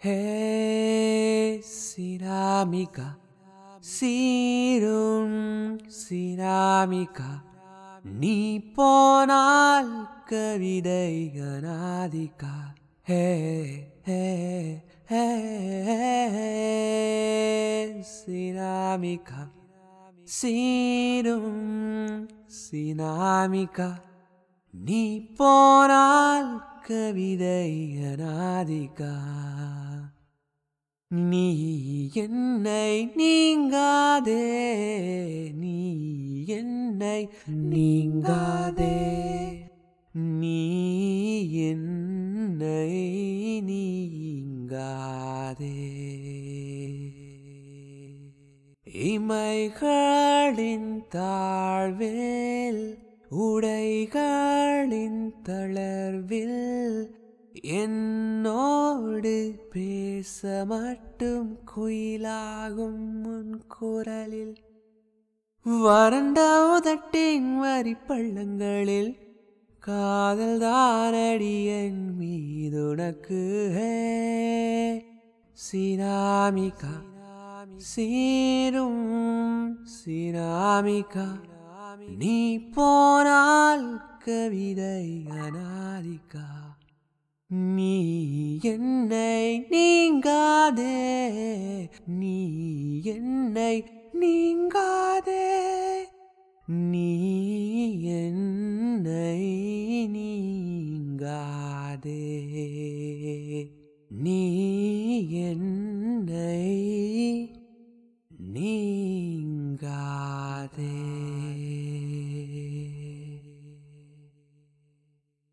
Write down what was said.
ஹே சிராமிகா சீரும் சிராமிகா நீ போனால் கவிதை அனாதிகா ஹே ஹே ஹே சிராமிகா சீரும் சினாமிகா நீ போனால் கவிதை அனாதிகா நீ என்னை நீங்காதே நீ என்னை நீங்காதே. நீ என்னை நீங்காதே. இமைகளின் தாழ்வில் உடைகளின் தளர்வில் என்னோடு பேச மட்டும் குயிலாகும் முன் குரலில். வறண்ட உதட்டின் வரி பள்ளங்களில் காதல் தானடியன் மீதுனக்கு சினாமிகா சீரும் சினாமிகா. நீ போனால் கவிதை அனாதிகா. நீ என்னை நீங்காதே நீ என்னை நீங்காதே நீ என்னை நீங்காதே. நீ என்னை நீ